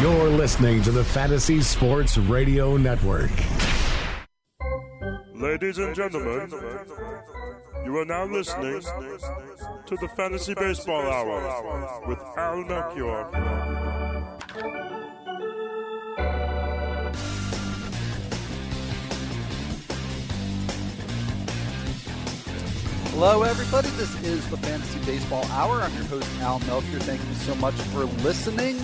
You're listening to the Fantasy Sports Radio Network. Ladies and gentlemen, you are now listening to the Fantasy Baseball Hour with Al Melchior. Hello, everybody. This is the Fantasy Baseball Hour. I'm your host, Al Melchior. Thank you so much for listening.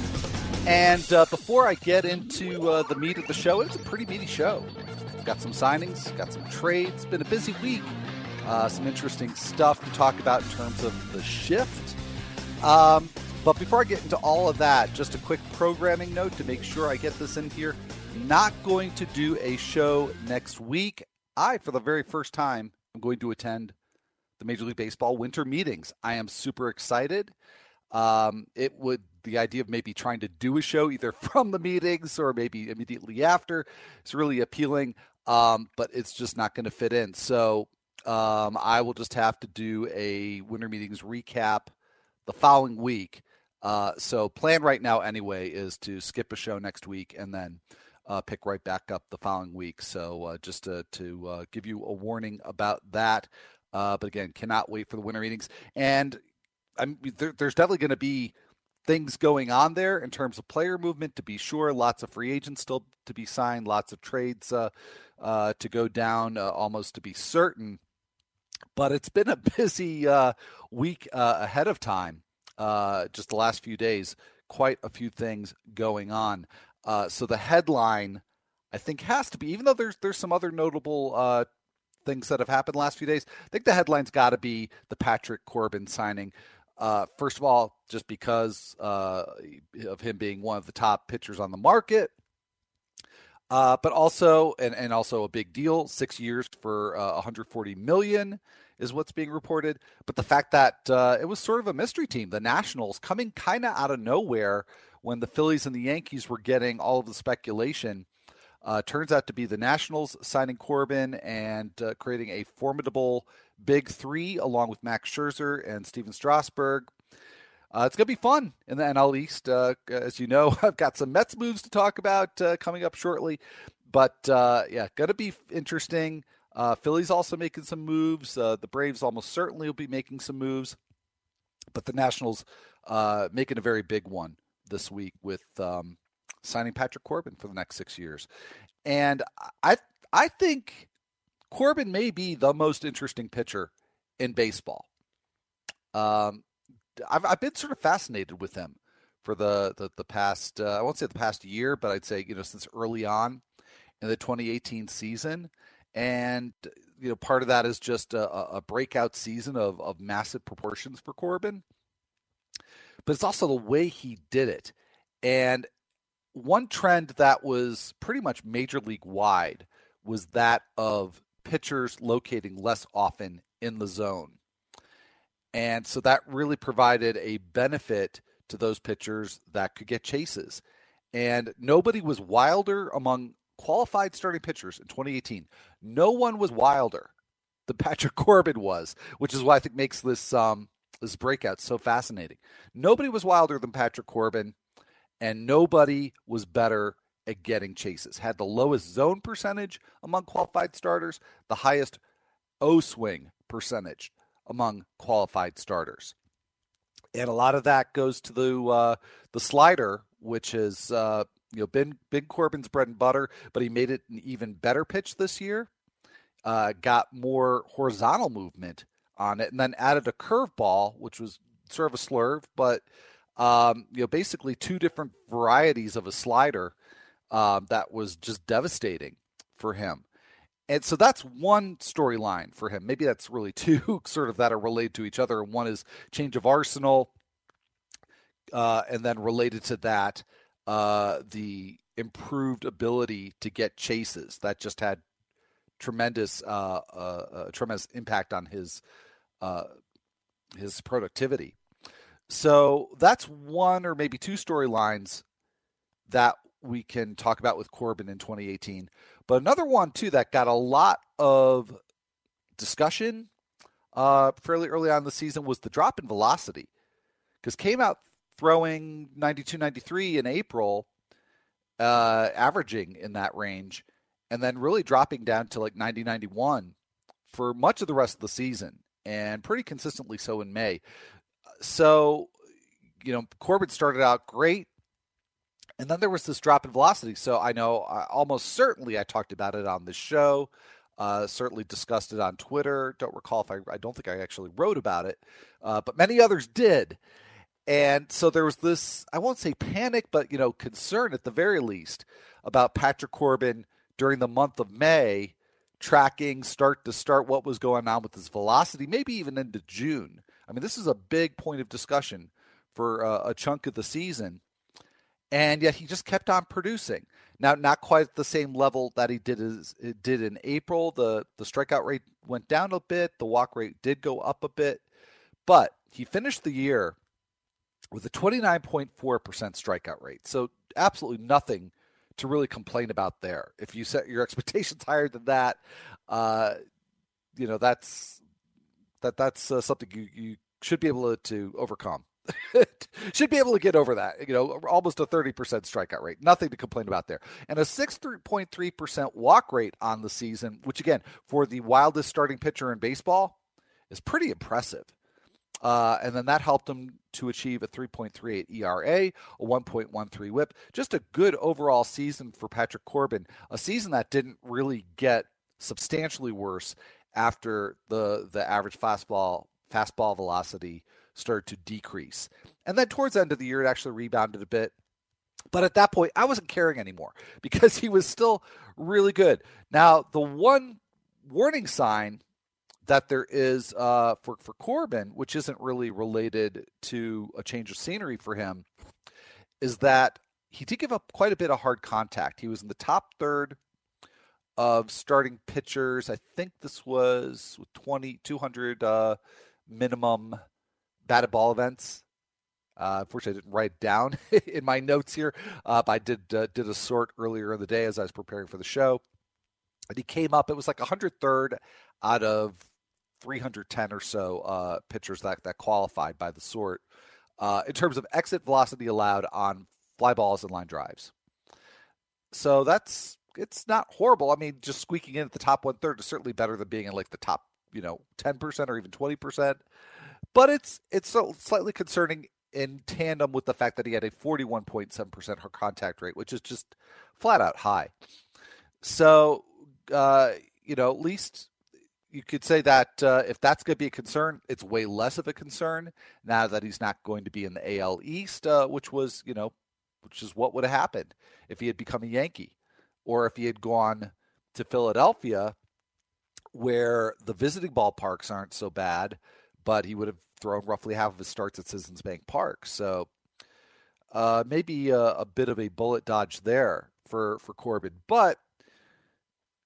And uh, before I get into uh, the meat of the show, it's a pretty meaty show. Got some signings, got some trades. Been a busy week. Uh, some interesting stuff to talk about in terms of the shift. Um, but before I get into all of that, just a quick programming note to make sure I get this in here. Not going to do a show next week. I, for the very first time, am going to attend the Major League Baseball winter meetings. I am super excited. Um, it would the idea of maybe trying to do a show either from the meetings or maybe immediately after is really appealing, um, but it's just not going to fit in. So um, I will just have to do a winter meetings recap the following week. Uh, so plan right now anyway is to skip a show next week and then uh, pick right back up the following week. So uh, just to, to uh, give you a warning about that. Uh, but again, cannot wait for the winter meetings. And I'm, there, there's definitely going to be things going on there in terms of player movement, to be sure. Lots of free agents still to be signed, lots of trades uh, uh, to go down, uh, almost to be certain. But it's been a busy uh, week uh, ahead of time, just the last few days. Quite a few things going on. so the headline, I think, has to be, even though there's there's some other notable things that have happened last few days. I think the headline's got to be the Patrick Corbin signing. Uh, first of all, just because uh, of him being one of the top pitchers on the market, uh, but also and, and also a big deal. Six years for uh, 140 million is what's being reported. But the fact that uh, it was sort of a mystery team, the Nationals, coming kind of out of nowhere when the Phillies and the Yankees were getting all of the speculation uh, turns out to be the Nationals signing Corbin and uh, creating a formidable big three along with Max Scherzer and Stephen Strasburg. Uh, it's going to be fun in the NL East. Uh, as you know, I've got some Mets moves to talk about uh, coming up shortly. But uh, yeah, going to be interesting. Philly's also making some moves. the Braves almost certainly will be making some moves. But the Nationals making a very big one this week with um, signing Patrick Corbin for the next six years. And I I think Corbin may be the most interesting pitcher in baseball. Um, I've I've been sort of fascinated with him for the the, the past uh, I won't say the past year, but I'd say you know since early on in the 2018 season, and you know part of that is just a, a breakout season of of massive proportions for Corbin, but it's also the way he did it. And one trend that was pretty much major league wide was that of pitchers locating less often in the zone. And so that really provided a benefit to those pitchers that could get chases. And nobody was wilder among qualified starting pitchers in 2018. No one was wilder than Patrick Corbin was, which is why I think makes this um, this breakout so fascinating. Nobody was wilder than Patrick Corbin and nobody was better at getting chases. Had the lowest zone percentage among qualified starters, the highest O swing percentage among qualified starters. And a lot of that goes to the uh, the slider, which is uh, you know been Big Corbin's bread and butter, but he made it an even better pitch this year. Uh, got more horizontal movement on it, and then added a curveball, which was sort of a slurve, but um, you know, basically two different varieties of a slider um, that was just devastating for him. And so that's one storyline for him. Maybe that's really two sort of that are related to each other. One is change of arsenal, uh, and then related to that, uh, the improved ability to get chases that just had tremendous, uh, uh, uh tremendous impact on his uh, his productivity. So that's one or maybe two storylines that we can talk about with Corbin in 2018. But another one too that got a lot of discussion uh, fairly early on the season was the drop in velocity because came out throwing 92 93 in April uh, averaging in that range, and then really dropping down to like 90, 91 for much of the rest of the season, and pretty consistently so in May. So, you know, Corbin started out great, and then there was this drop in velocity. So I know uh, almost certainly I talked about it on the show. Uh, certainly discussed it on Twitter. Don't recall if I, I don't think I actually wrote about it, uh, but many others did. And so there was this, I won't say panic, but, you know, concern at the very least about Patrick Corbin during the month of May tracking start to start what was going on with his velocity, maybe even into June. I mean, this is a big point of discussion for uh, a chunk of the season. And yet he just kept on producing. Now, not quite the same level that he did as it did in April. The the strikeout rate went down a bit. The walk rate did go up a bit, but he finished the year with a 29.4% strikeout rate. So absolutely nothing to really complain about there. If you set your expectations higher than that, uh, you know that's that that's uh, something you, you should be able to, to overcome. should be able to get over that. You know, almost a 30% strikeout rate. Nothing to complain about there. And a 6.3% walk rate on the season, which again, for the wildest starting pitcher in baseball, is pretty impressive. Uh, and then that helped him to achieve a 3.38 ERA, a 1.13 whip. Just a good overall season for Patrick Corbin, a season that didn't really get substantially worse after the the average fastball fastball velocity started to decrease. And then towards the end of the year, it actually rebounded a bit. But at that point, I wasn't caring anymore because he was still really good. Now, the one warning sign that there is uh, for for Corbin, which isn't really related to a change of scenery for him, is that he did give up quite a bit of hard contact. He was in the top third of starting pitchers. I think this was 20, 200 uh, minimum batted ball events. Uh, unfortunately, I didn't write down in my notes here, uh, I did uh, did a sort earlier in the day as I was preparing for the show. And he came up. It was like 103rd out of 310 or so uh, pitchers that, that qualified by the sort uh, in terms of exit velocity allowed on fly balls and line drives. So that's it's not horrible. I mean, just squeaking in at the top one third is certainly better than being in like the top, you know, 10% or even 20%. But it's it's slightly concerning in tandem with the fact that he had a 41.7% contact rate, which is just flat out high. So, uh, you know, at least you could say that uh, if that's going to be a concern, it's way less of a concern now that he's not going to be in the AL East, uh, which was, you know, which is what would have happened if he had become a Yankee or if he had gone to Philadelphia, where the visiting ballparks aren't so bad, but he would have thrown roughly half of his starts at Citizens Bank Park. So uh, maybe a, a bit of a bullet dodge there for for Corbin, but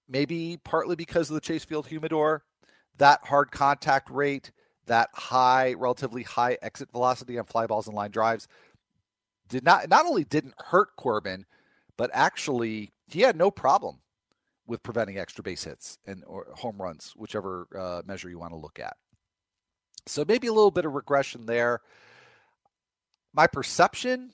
maybe partly because of the Chase Field humidor, that hard contact rate, that high, relatively high exit velocity on fly balls and line drives did not not only didn't hurt Corbin, but actually he had no problem with preventing extra base hits and or home runs, whichever uh, measure you want to look at. So maybe a little bit of regression there. My perception,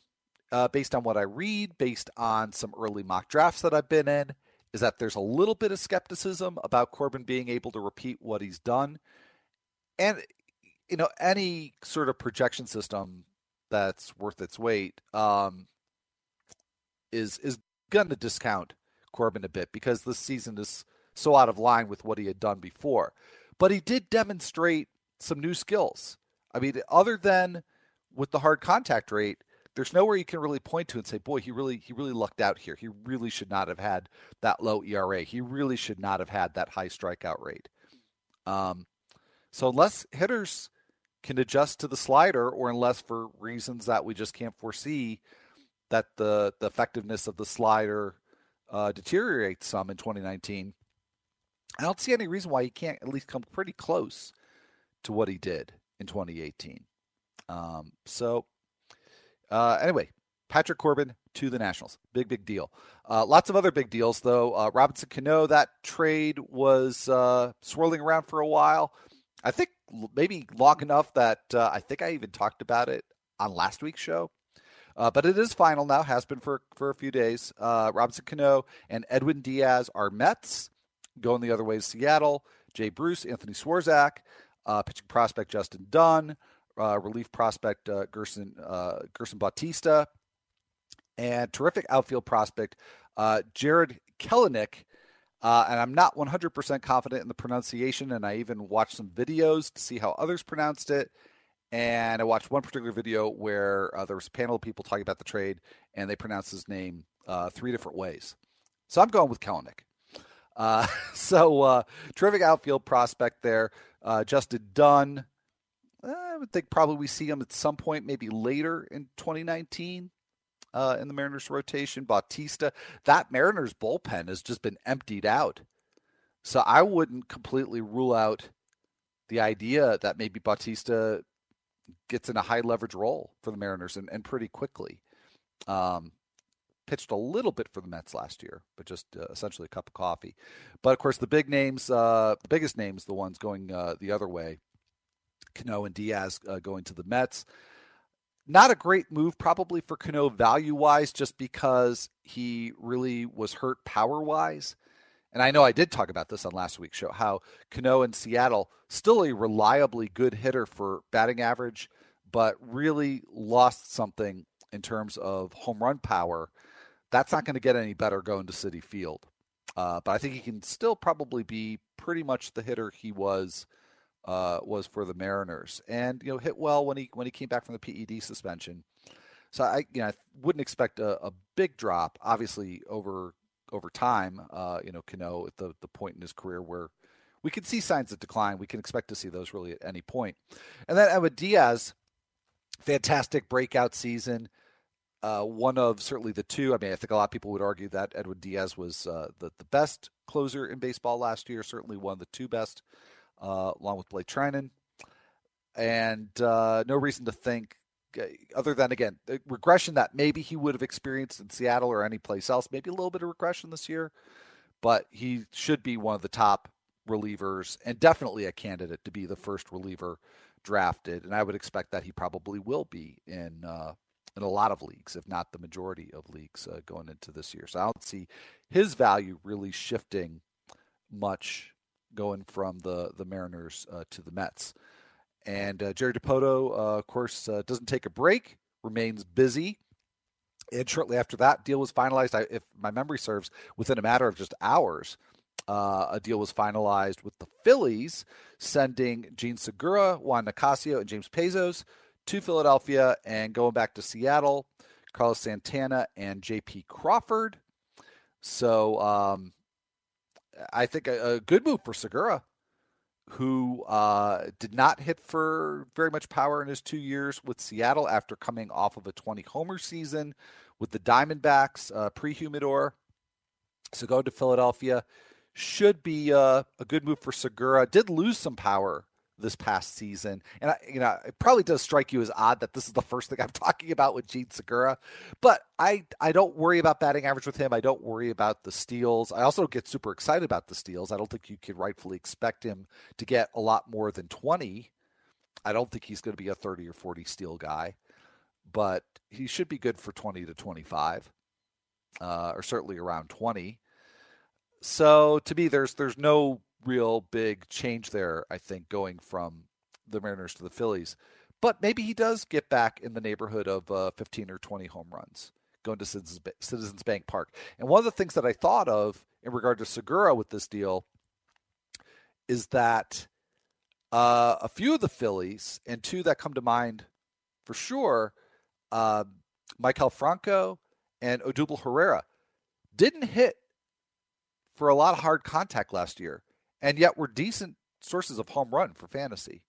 uh, based on what I read, based on some early mock drafts that I've been in, is that there's a little bit of skepticism about Corbin being able to repeat what he's done. And, you know, any sort of projection system that's worth its weight um, is is going to discount Corbin a bit because this season is so out of line with what he had done before. But he did demonstrate some new skills. I mean, other than with the hard contact rate, there's nowhere you can really point to and say, boy, he really he really lucked out here. He really should not have had that low ERA. He really should not have had that high strikeout rate. Um, so unless hitters can adjust to the slider, or unless for reasons that we just can't foresee, that the the effectiveness of the slider uh, deteriorates some in 2019, I don't see any reason why he can't at least come pretty close to what he did in 2018. Um, so uh, anyway, Patrick Corbin to the Nationals. Big, big deal. Uh, lots of other big deals, though. Uh, Robinson Cano, that trade was uh, swirling around for a while. I think maybe long enough that uh, I think I even talked about it on last week's show. Uh, but it is final now, has been for, for a few days. Robinson Cano and Edwin Diaz are Mets. Going the other way is Seattle. Jay Bruce, Anthony Swarzak, uh, pitching prospect Justin Dunn, uh, relief prospect uh, Gerson, uh, Gerson Bautista, and terrific outfield prospect Jarred Kelenic. and I'm not 100% confident in the pronunciation, and I even watched some videos to see how others pronounced it. And I watched one particular video where uh, there was a panel of people talking about the trade, and they pronounced his name uh, three different ways. So I'm going with Kelenic. Uh, so uh, terrific outfield prospect there. Uh, Justin Dunn. I would think probably we see him at some point, maybe later in 2019 uh, in the Mariners rotation. Bautista. That Mariners bullpen has just been emptied out. So I wouldn't completely rule out the idea that maybe Bautista gets in a high leverage role for the Mariners and, and pretty quickly. Um, pitched a little bit for the Mets last year, but just uh, essentially a cup of coffee. But of course, the big names, uh, the biggest names, the ones going uh, the other way, Cano and Diaz uh, going to the Mets. Not a great move, probably for Cano value wise, just because he really was hurt power wise. And I know I did talk about this on last week's show how Cano in Seattle still a reliably good hitter for batting average, but really lost something in terms of home run power. That's not going to get any better going to Citi Field. Uh, but I think he can still probably be pretty much the hitter he was uh, was for the Mariners, and you know hit well when he when he came back from the PED suspension. So I you know I wouldn't expect a, a big drop. Obviously over over time, uh, you know, Cano at the, the point in his career where we can see signs of decline. We can expect to see those really at any point. And then with Diaz, fantastic breakout season. Uh, one of certainly the two. I mean, I think a lot of people would argue that Edwin Diaz was uh, the, the best closer in baseball last year, certainly one of the two best, uh, along with Blake Treinen. And uh, no reason to think other than again regression that maybe he would have experienced in Seattle or any place else, maybe a little bit of regression this year, but he should be one of the top relievers and definitely a candidate to be the first reliever drafted, and I would expect that he probably will be in uh, in a lot of leagues, if not the majority of leagues uh, going into this year. So I don't see his value really shifting much going from the the Mariners uh, to the Mets. And uh, Jerry Dipoto, uh, of course, uh, doesn't take a break, remains busy. And shortly after that deal was finalized, I, if my memory serves, within a matter of just hours, uh, a deal was finalized with the Phillies, sending Jean Segura, Juan Nicasio, and James Pazos to Philadelphia and going back to Seattle, Carlos Santana and J.P. Crawford. So um, I think a, a, good move for Segura who uh, did not hit for very much power in his two years with Seattle after coming off of a 20 homer season with the Diamondbacks uh, pre humidor. So go to Philadelphia. Should be uh, a good move for Segura. Did lose some power this past season. And I, you know, it probably does strike you as odd that this is the first thing I'm talking about with Jean Segura, but I I don't worry about batting average with him. I don't worry about the steals. I also get super excited about the steals. I don't think you could rightfully expect him to get a lot more than 20. I don't think he's going to be a 30 or 40 steal guy, but he should be good for 20 to 25, uh, or certainly around 20. So to me, there's there's no real big change there, I think, going from the Mariners to the Phillies. But maybe he does get back in the neighborhood of uh, 15 or 20 home runs going to Citizens Bank Park. And one of the things that I thought of in regard to Segura with this deal is that uh, a few of the Phillies, and two that come to mind for sure, uh, Maikel Franco and Odubel Herrera, didn't hit for a lot of hard contact last year and yet we're decent sources of home run for fantasy.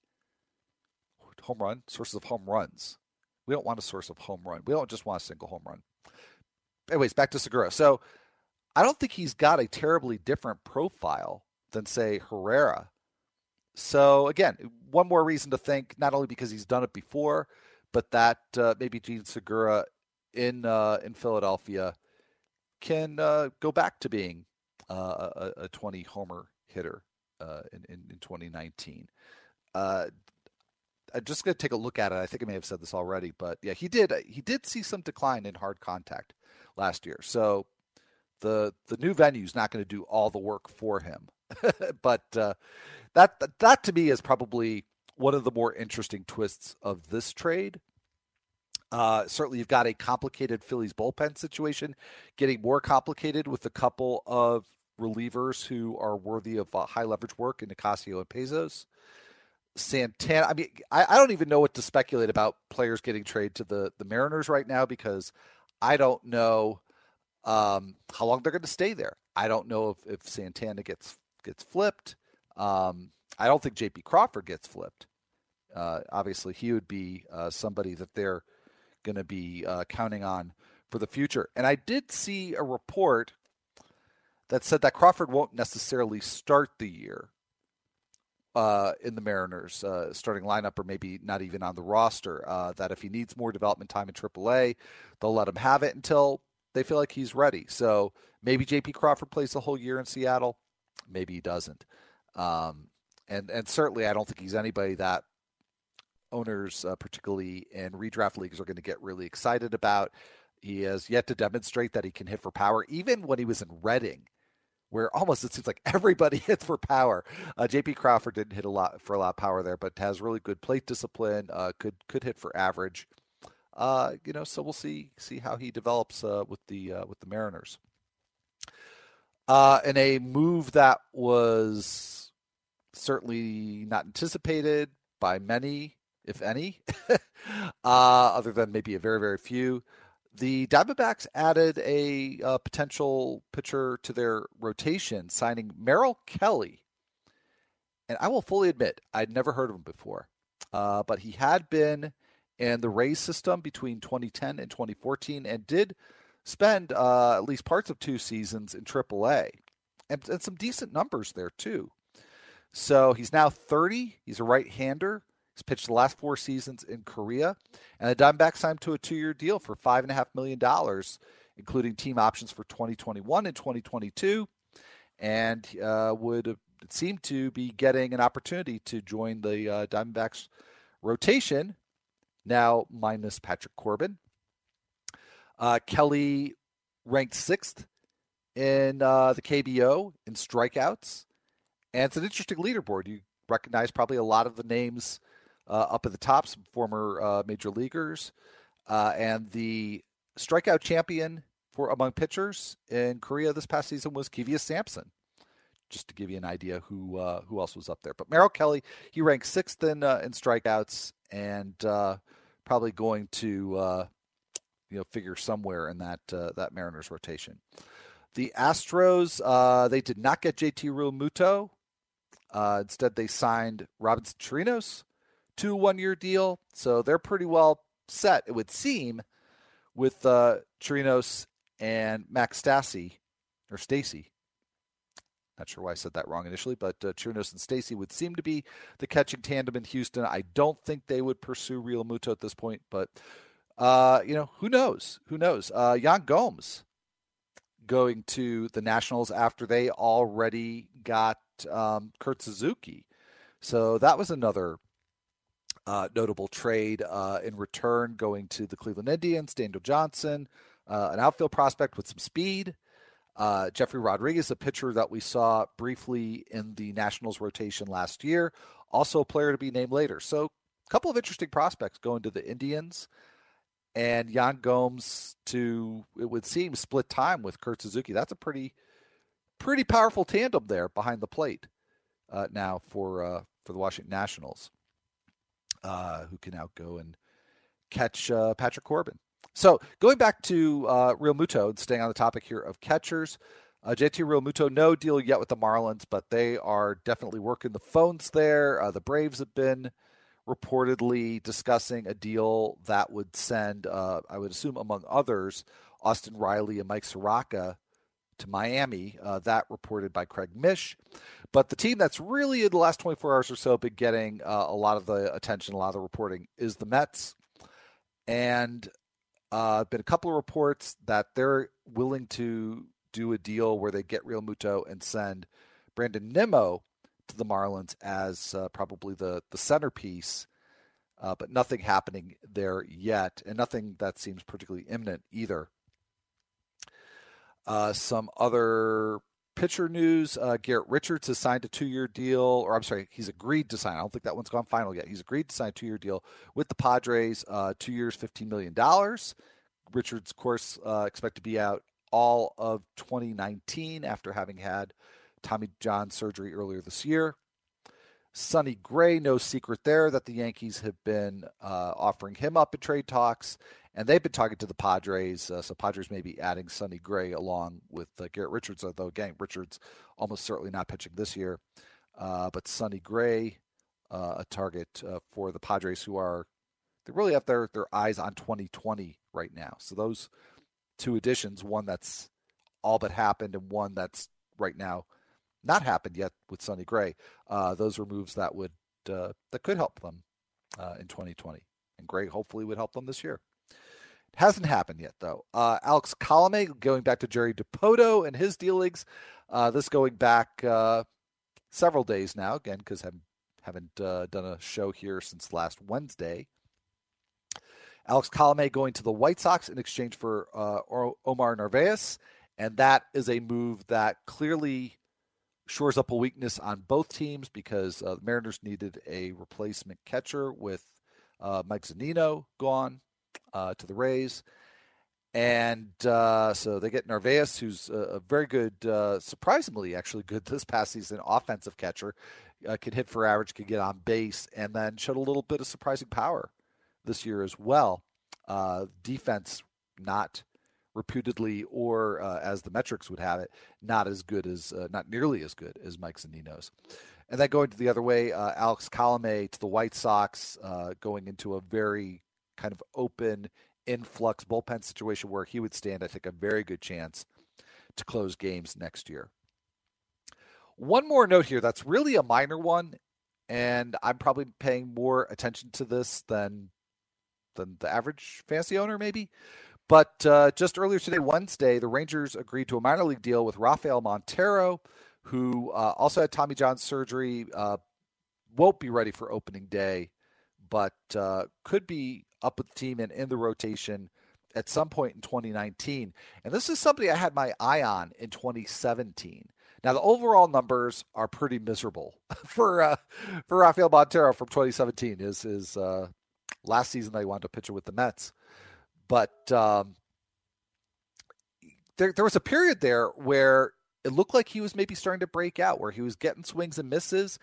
Home run, sources of home runs. We don't want a source of home run. We don't just want a single home run. Anyways, back to Segura. So I don't think he's got a terribly different profile than, say, Herrera. So again, one more reason to think, not only because he's done it before, but that uh, maybe Jean Segura in uh, in Philadelphia can uh, go back to being uh, a, a 20 homer hitter uh, in, in, in 2019. Uh, I'm just going to take a look at it. I think I may have said this already, but yeah, he did. He did see some decline in hard contact last year. So the the new venue is not going to do all the work for him. but uh, that that to me is probably one of the more interesting twists of this trade. Uh, certainly, you've got a complicated Phillies bullpen situation, getting more complicated with a couple of relievers who are worthy of uh, high leverage work in Nicasio and Pazos. Santana. I mean, I, I, don't even know what to speculate about players getting traded to the the Mariners right now because I don't know um, how long they're going to stay there. I don't know if, if Santana gets gets flipped. Um, I don't think J.P. Crawford gets flipped. Uh, obviously, he would be uh, somebody that they're going to be uh, counting on for the future. And I did see a report that said that Crawford won't necessarily start the year uh, in the Mariners uh, starting lineup, or maybe not even on the roster. Uh, that if he needs more development time in AAA, they'll let him have it until they feel like he's ready. So maybe J.P. Crawford plays the whole year in Seattle, maybe he doesn't. Um, and and certainly, I don't think he's anybody that owners, uh, particularly in redraft leagues, are going to get really excited about. He has yet to demonstrate that he can hit for power, even when he was in Reading where almost it seems like everybody hits for power. Uh, J.P. Crawford didn't hit a lot for a lot of power there, but has really good plate discipline. Uh, could could hit for average. Uh, you know, so we'll see see how he develops uh, with the uh, with the Mariners. Uh, in a move that was certainly not anticipated by many, if any, other than maybe a very very few the Diamondbacks added a uh, potential pitcher to their rotation, signing Merrill Kelly. And I will fully admit, I'd never heard of him before, uh, but he had been in the Rays system between 2010 and 2014 and did spend uh, at least parts of two seasons in AAA and, and some decent numbers there, too. So he's now 30. He's a right hander. He's pitched the last four seasons in Korea, and the Diamondbacks signed to a two-year deal for five and a half million dollars, including team options for 2021 and 2022, and uh, would seem to be getting an opportunity to join the uh, Diamondbacks rotation now minus Patrick Corbin. Uh, Kelly ranked sixth in uh, the KBO in strikeouts, and it's an interesting leaderboard. You recognize probably a lot of the names up at the top, some former uh, major leaguers, uh, and the strikeout champion for among pitchers in Korea this past season was Keyvius Sampson. Just to give you an idea who uh, who else was up there, but Merrill Kelly he ranked sixth in uh, in strikeouts and uh, probably going to you know figure somewhere in that that Mariners rotation. The Astros they did not get JT Realmuto. instead, they signed Robinson Chirinos, two one year deal. So they're pretty well set, it would seem, with uh, Chirinos and Max Stassi, or Stacy. Not sure why I said that wrong initially, but uh, Chirinos and Stacy would seem to be the catching tandem in Houston. I don't think they would pursue Realmuto at this point, but uh, you know, who knows? Who knows? Uh, Yan Gomes going to the Nationals after they already got um, Kurt Suzuki. So that was another uh, notable trade uh, in return going to the Cleveland Indians, Daniel Johnson, uh, an outfield prospect with some speed. Uh, Jefry Rodriguez, a pitcher that we saw briefly in the Nationals rotation last year, also a player to be named later. So, a couple of interesting prospects going to the Indians. And Yan Gomes to, it would seem, split time with Kurt Suzuki. That's a pretty, pretty powerful tandem there behind the plate uh, now for uh, for the Washington Nationals uh, who can now go and catch uh, Patrick Corbin. So going back to uh, Realmuto and staying on the topic here of catchers, uh, JT Realmuto, no deal yet with the Marlins, but they are definitely working the phones there. Uh, the Braves have been reportedly discussing a deal that would send, uh, I would assume, among others, Austin Riley and Mike Soroka to Miami. Uh, that reported by Craig Mish. But the team that's really in the last 24 hours or so been getting uh, a lot of the attention, a lot of the reporting is the Mets. And uh, been a couple of reports that they're willing to do a deal where they get Realmuto and send Brandon Nimmo to the Marlins as uh, probably the the centerpiece uh, but nothing happening there yet, and nothing that seems particularly imminent either. Uh, some other pitcher news: uh, Garrett Richards has signed a two-year deal, or I'm sorry, he's agreed to sign. I don't think that one's gone final yet. He's agreed to sign a two-year deal with the Padres, uh, two years, fifteen million dollars. Richards, of course, uh, expect to be out all of 2019 after having had Tommy John surgery earlier this year. Sonny Gray, no secret there that the Yankees have been uh, offering him up in trade talks, and they've been talking to the Padres. Uh, so Padres may be adding Sonny Gray along with uh, Garrett Richards, although again, Richards almost certainly not pitching this year. Uh, but Sonny Gray, uh, a target uh, for the Padres, who are they really have their their eyes on 2020 right now. So those two additions, one that's all but happened, and one that's right now not happened yet with Sonny Gray. Uh, those were moves that would that could help them in 2020, and Gray hopefully would help them this year. It hasn't happened yet though. Uh, Alex Colome going back to Jerry Dipoto and his dealings. Uh, this going back uh, several days now again because haven't haven't done a show here since last Wednesday. Alex Colome going to the White Sox in exchange for Omar Narvaez, and that is a move that clearly shores up a weakness on both teams because uh, the Mariners needed a replacement catcher with uh, Mike Zunino gone uh, to the Rays. And uh, so they get Narvaez, who's a, very good, uh, surprisingly actually good this past season, offensive catcher. Uh, could hit for average, could get on base, and then showed a little bit of surprising power this year as well. defense not reputedly, or uh, as the metrics would have it, not as good as, uh, not nearly as good as Mike Zunino's. And then going to the other way, uh, Alex Colome to the White Sox, uh, going into a very kind of open influx bullpen situation where he would stand, I think, a very good chance to close games next year. One more note here that's really a minor one, and I'm probably paying more attention to this than than the average fantasy owner, maybe. But uh, just earlier today, Wednesday, the Rangers agreed to a minor league deal with Rafael Montero, who uh, also had Tommy John surgery. Uh, won't be ready for opening day, but uh, could be up with the team and in the rotation at some point in 2019. And this is somebody I had my eye on in 2017. Now the overall numbers are pretty miserable for uh, for Rafael Montero from 2017. His his uh, last season they wound up pitching with the Mets. But um, there, there was a period there where it looked like he was maybe starting to break out, where he was getting swings and misses.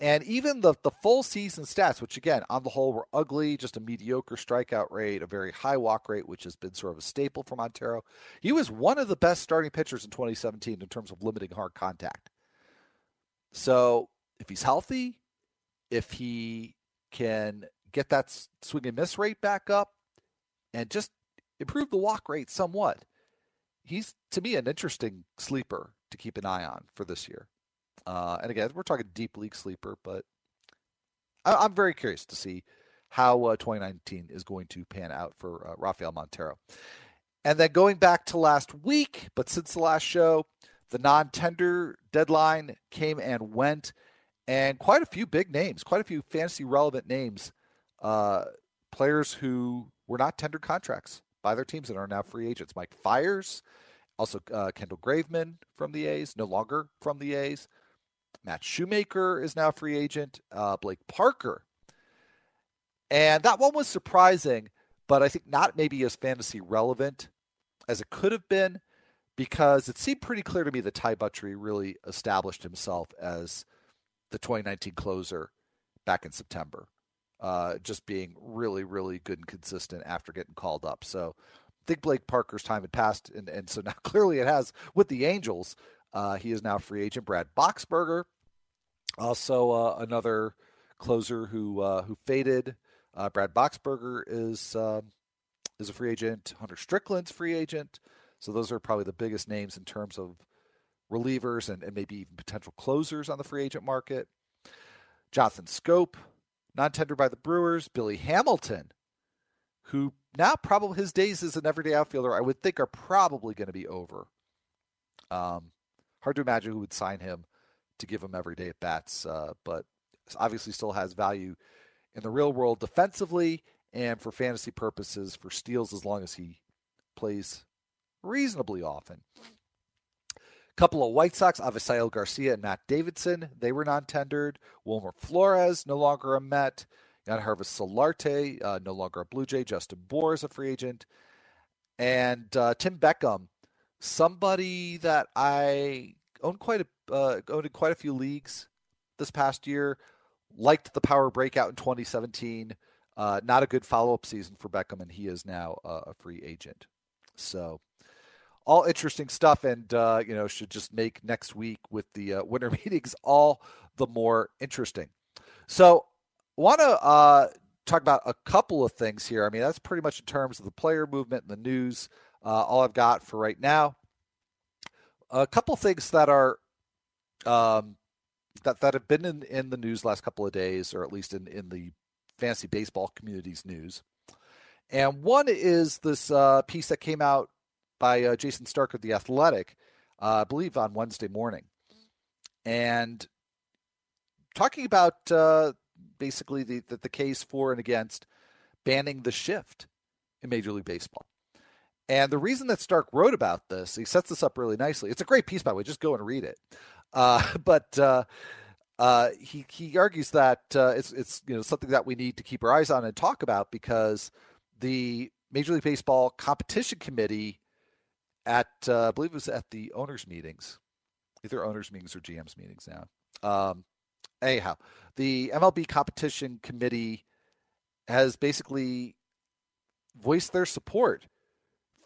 And even the, the full season stats, which again, on the whole, were ugly, just a mediocre strikeout rate, a very high walk rate, which has been sort of a staple for Montero. He was one of the best starting pitchers in 2017 in terms of limiting hard contact. So if he's healthy, if he can get that swing and miss rate back up, and just improve the walk rate somewhat. He's to me an interesting sleeper to keep an eye on for this year. Uh, and again, we're talking deep league sleeper, but I, am very curious to see how uh, 2019 is going to pan out for uh, Rafael Montero. And then going back to last week, but since the last show, the non-tender deadline came and went, and quite a few big names, quite a few fantasy relevant names, uh, players who were not tendered contracts by their teams and are now free agents. Mike Fiers, also uh, Kendall Graveman from the A's, no longer from the A's. Matt Shoemaker is now free agent. Uh, Blake Parker. And that one was surprising, but I think not maybe as fantasy relevant as it could have been because it seemed pretty clear to me that Ty Buttrey really established himself as the 2019 closer back in September uh, just being really, really good and consistent after getting called up. So I think Blake Parker's time had passed, and, and so now clearly it has with the Angels. Uh, he is now free agent. Brad Boxberger, also uh, another closer who uh, who faded. Uh, Brad Boxberger is um, is a free agent. Hunter Strickland's free agent. So those are probably the biggest names in terms of relievers and, and maybe even potential closers on the free agent market. Jonathan Schoop, non tender by the Brewers. Billy Hamilton, who now probably his days as an everyday outfielder, I would think are probably going to be over. Um, hard to imagine who would sign him to give him everyday at bats, uh, but obviously still has value in the real world defensively and for fantasy purposes for steals as long as he plays reasonably often. Couple of White Sox, Avisail Garcia and Matt Davidson, they were non-tendered. Wilmer Flores, no longer a Met. Yangervis Solarte, uh, no longer a Blue Jay. Justin Bour is a free agent. And uh, Tim Beckham, somebody that I owned quite a uh, owned in quite a few leagues this past year. Liked the power breakout in 2017. Uh, not a good follow up season for Beckham, and he is now a free agent. So all interesting stuff, and uh, you know should just make next week with the uh, winter meetings all the more interesting. So, want to uh, talk about a couple of things here. I mean, that's pretty much in terms of the player movement and the news. Uh, all I've got for right now. A couple things that are um, that that have been in, in the news last couple of days, or at least in in the fantasy baseball community's news. And one is this uh, piece that came out by uh, Jayson Stark of The Athletic, uh, I believe on Wednesday morning. And talking about uh, basically the, the, the case for and against banning the shift in Major League Baseball. And the reason that Stark wrote about this, he sets this up really nicely. It's a great piece, by the way. Just go and read it. Uh, but uh, uh, he he argues that uh, it's it's you know something that we need to keep our eyes on and talk about because the Major League Baseball competition committee at uh, I believe it was at the owners meetings, either owners meetings or GMs meetings now. Um, anyhow, the MLB competition committee has basically voiced their support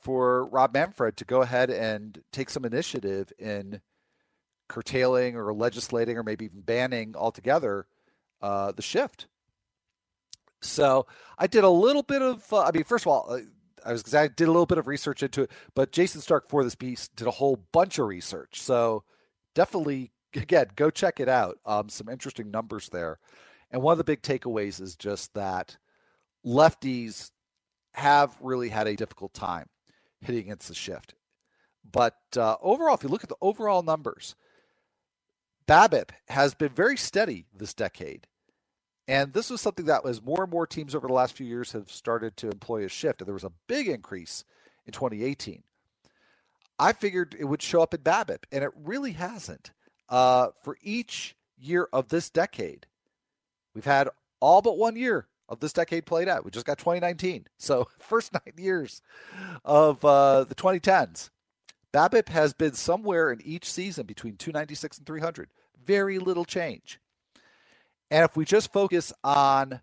for Rob Manfred to go ahead and take some initiative in curtailing or legislating or maybe even banning altogether uh, the shift. So I did a little bit of, uh, I mean, first of all, uh, I was I did a little bit of research into it, but Jayson Stark for this piece did a whole bunch of research. So definitely, again, go check it out. Um, some interesting numbers there, and one of the big takeaways is just that lefties have really had a difficult time hitting against the shift. But uh, overall, if you look at the overall numbers, BABIP has been very steady this decade. And this was something that was more and more teams over the last few years have started to employ a shift. And there was a big increase in 2018. I figured it would show up in BABIP, and it really hasn't. Uh, for each year of this decade, we've had all but one year of this decade played out. We just got 2019. So, first nine years of uh, the 2010s. BABIP has been somewhere in each season between 296 and 300. Very little change. And if we just focus on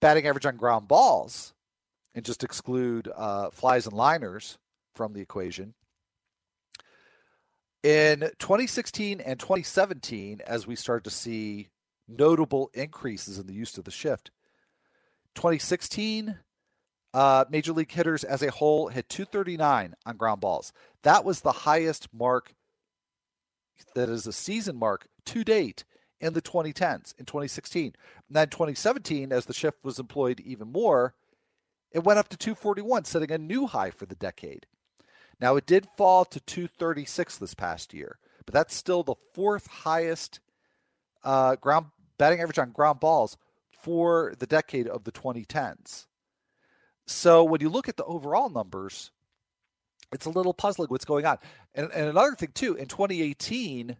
batting average on ground balls and just exclude uh, flies and liners from the equation, in 2016 and 2017, as we start to see notable increases in the use of the shift, 2016, uh, major league hitters as a whole hit 239 on ground balls. That was the highest mark that is a season mark to date in the 2010s, in 2016. And then 2017, as the shift was employed even more, it went up to 241, setting a new high for the decade. Now, it did fall to 236 this past year, but that's still the fourth highest uh, ground batting average on ground balls for the decade of the 2010s. So when you look at the overall numbers, it's a little puzzling what's going on. And, and another thing too, in 2018,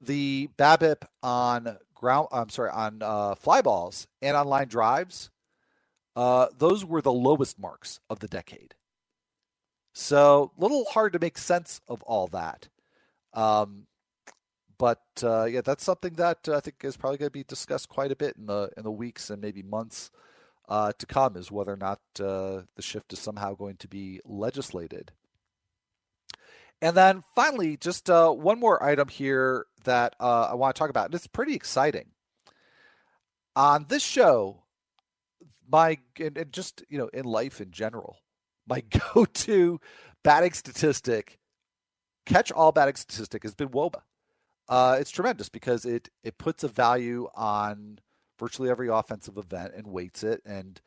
the BABIP on ground. I'm sorry, on uh, fly balls and on line drives. Uh, those were the lowest marks of the decade. So a little hard to make sense of all that. Um, but uh, yeah, that's something that I think is probably going to be discussed quite a bit in the in the weeks and maybe months uh, to come. Is whether or not uh, the shift is somehow going to be legislated. And then finally, just uh, one more item here that uh, I want to talk about, and it's pretty exciting. On this show, my and, and just you know in life in general, my go-to batting statistic, catch all batting statistic has been WOBA. Uh, it's tremendous because it it puts a value on virtually every offensive event and weights it, and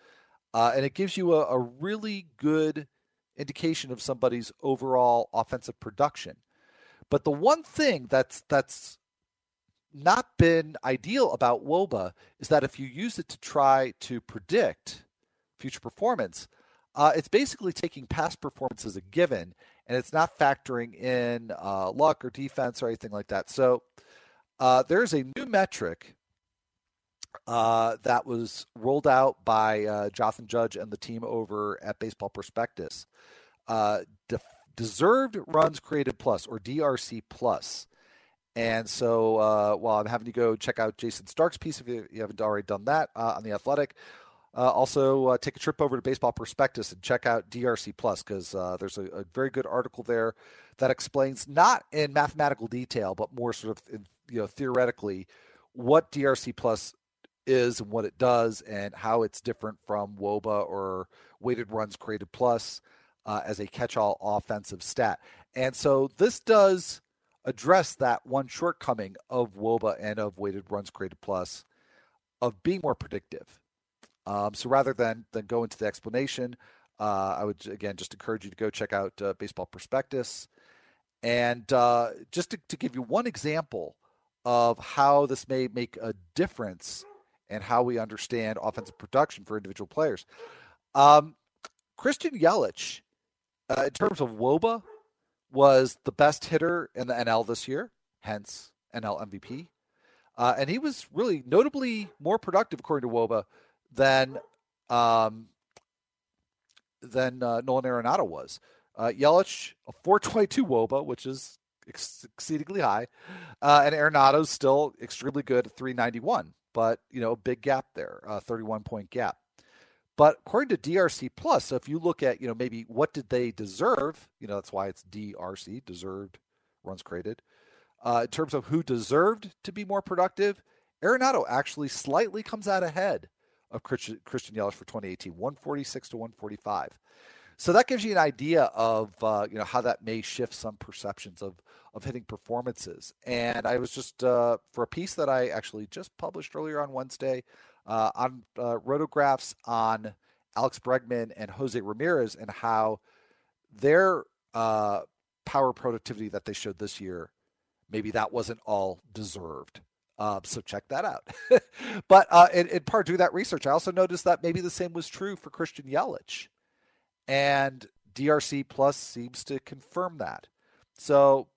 uh, and it gives you a, a really good indication of somebody's overall offensive production. But the one thing that's that's not been ideal about WOBA is that if you use it to try to predict future performance, uh, it's basically taking past performance as a given and it's not factoring in uh, luck or defense or anything like that. So uh, there's a new metric uh, that was rolled out by uh, Jonathan Judge and the team over at Baseball Prospectus. Uh, de- deserved runs created plus or DRC plus. And so, uh, while I'm having to go check out Jayson Stark's piece if you, you haven't already done that uh, on the Athletic, uh, also, uh, take a trip over to Baseball Prospectus and check out DRC Plus because uh, there's a, a, very good article there that explains not in mathematical detail, but more sort of in, you know theoretically what DRC Plus is and what it does and how it's different from WOBA or weighted runs created plus uh, as a catch-all offensive stat. And so this does address that one shortcoming of WOBA and of weighted runs created plus of being more predictive. Um, so rather than than go into the explanation, uh, I would again just encourage you to go check out uh, Baseball Prospectus, and uh, just to, to, give you one example of how this may make a difference and how we understand offensive production for individual players. Um, Christian Yelich, uh, in terms of WOBA, was the best hitter in the NL this year, hence NL MVP. Uh, and he was really notably more productive, according to WOBA, than um, than uh, Nolan Arenado was. Uh, Yelich, a 422 WOBA, which is ex- exceedingly high, uh, and Arenado's still extremely good at 391, but you know, a big gap there, a 31 point gap. But according to DRC Plus, so if you look at you know maybe what did they deserve, you know that's why it's DRC, deserved runs created. Uh, in terms of who deserved to be more productive, Arenado actually slightly comes out ahead of Christian, Yelich for 2018, 146 to 145. So that gives you an idea of uh, you know how that may shift some perceptions of of hitting performances. And I was just uh, for a piece that I actually just published earlier on Wednesday uh, on uh, Rotographs on Alex Bregman and Jose Ramirez and how their uh, power productivity that they showed this year maybe that wasn't all deserved. Uh, so check that out. but uh, in, in, part to that research, I also noticed that maybe the same was true for Christian Yelich, and DRC Plus seems to confirm that. So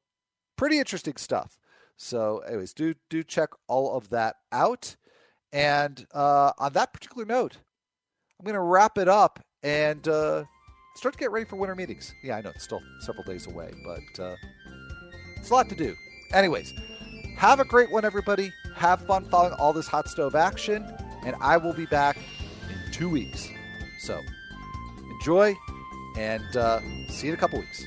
pretty interesting stuff. So, anyways, do do check all of that out. And uh, on that particular note, I'm going to wrap it up and uh, start to get ready for winter meetings. Yeah, I know it's still several days away, but uh, it's a lot to do. Anyways. Have a great one, everybody. Have fun following all this hot stove action, and I will be back in two weeks. So enjoy and uh, see you in a couple weeks.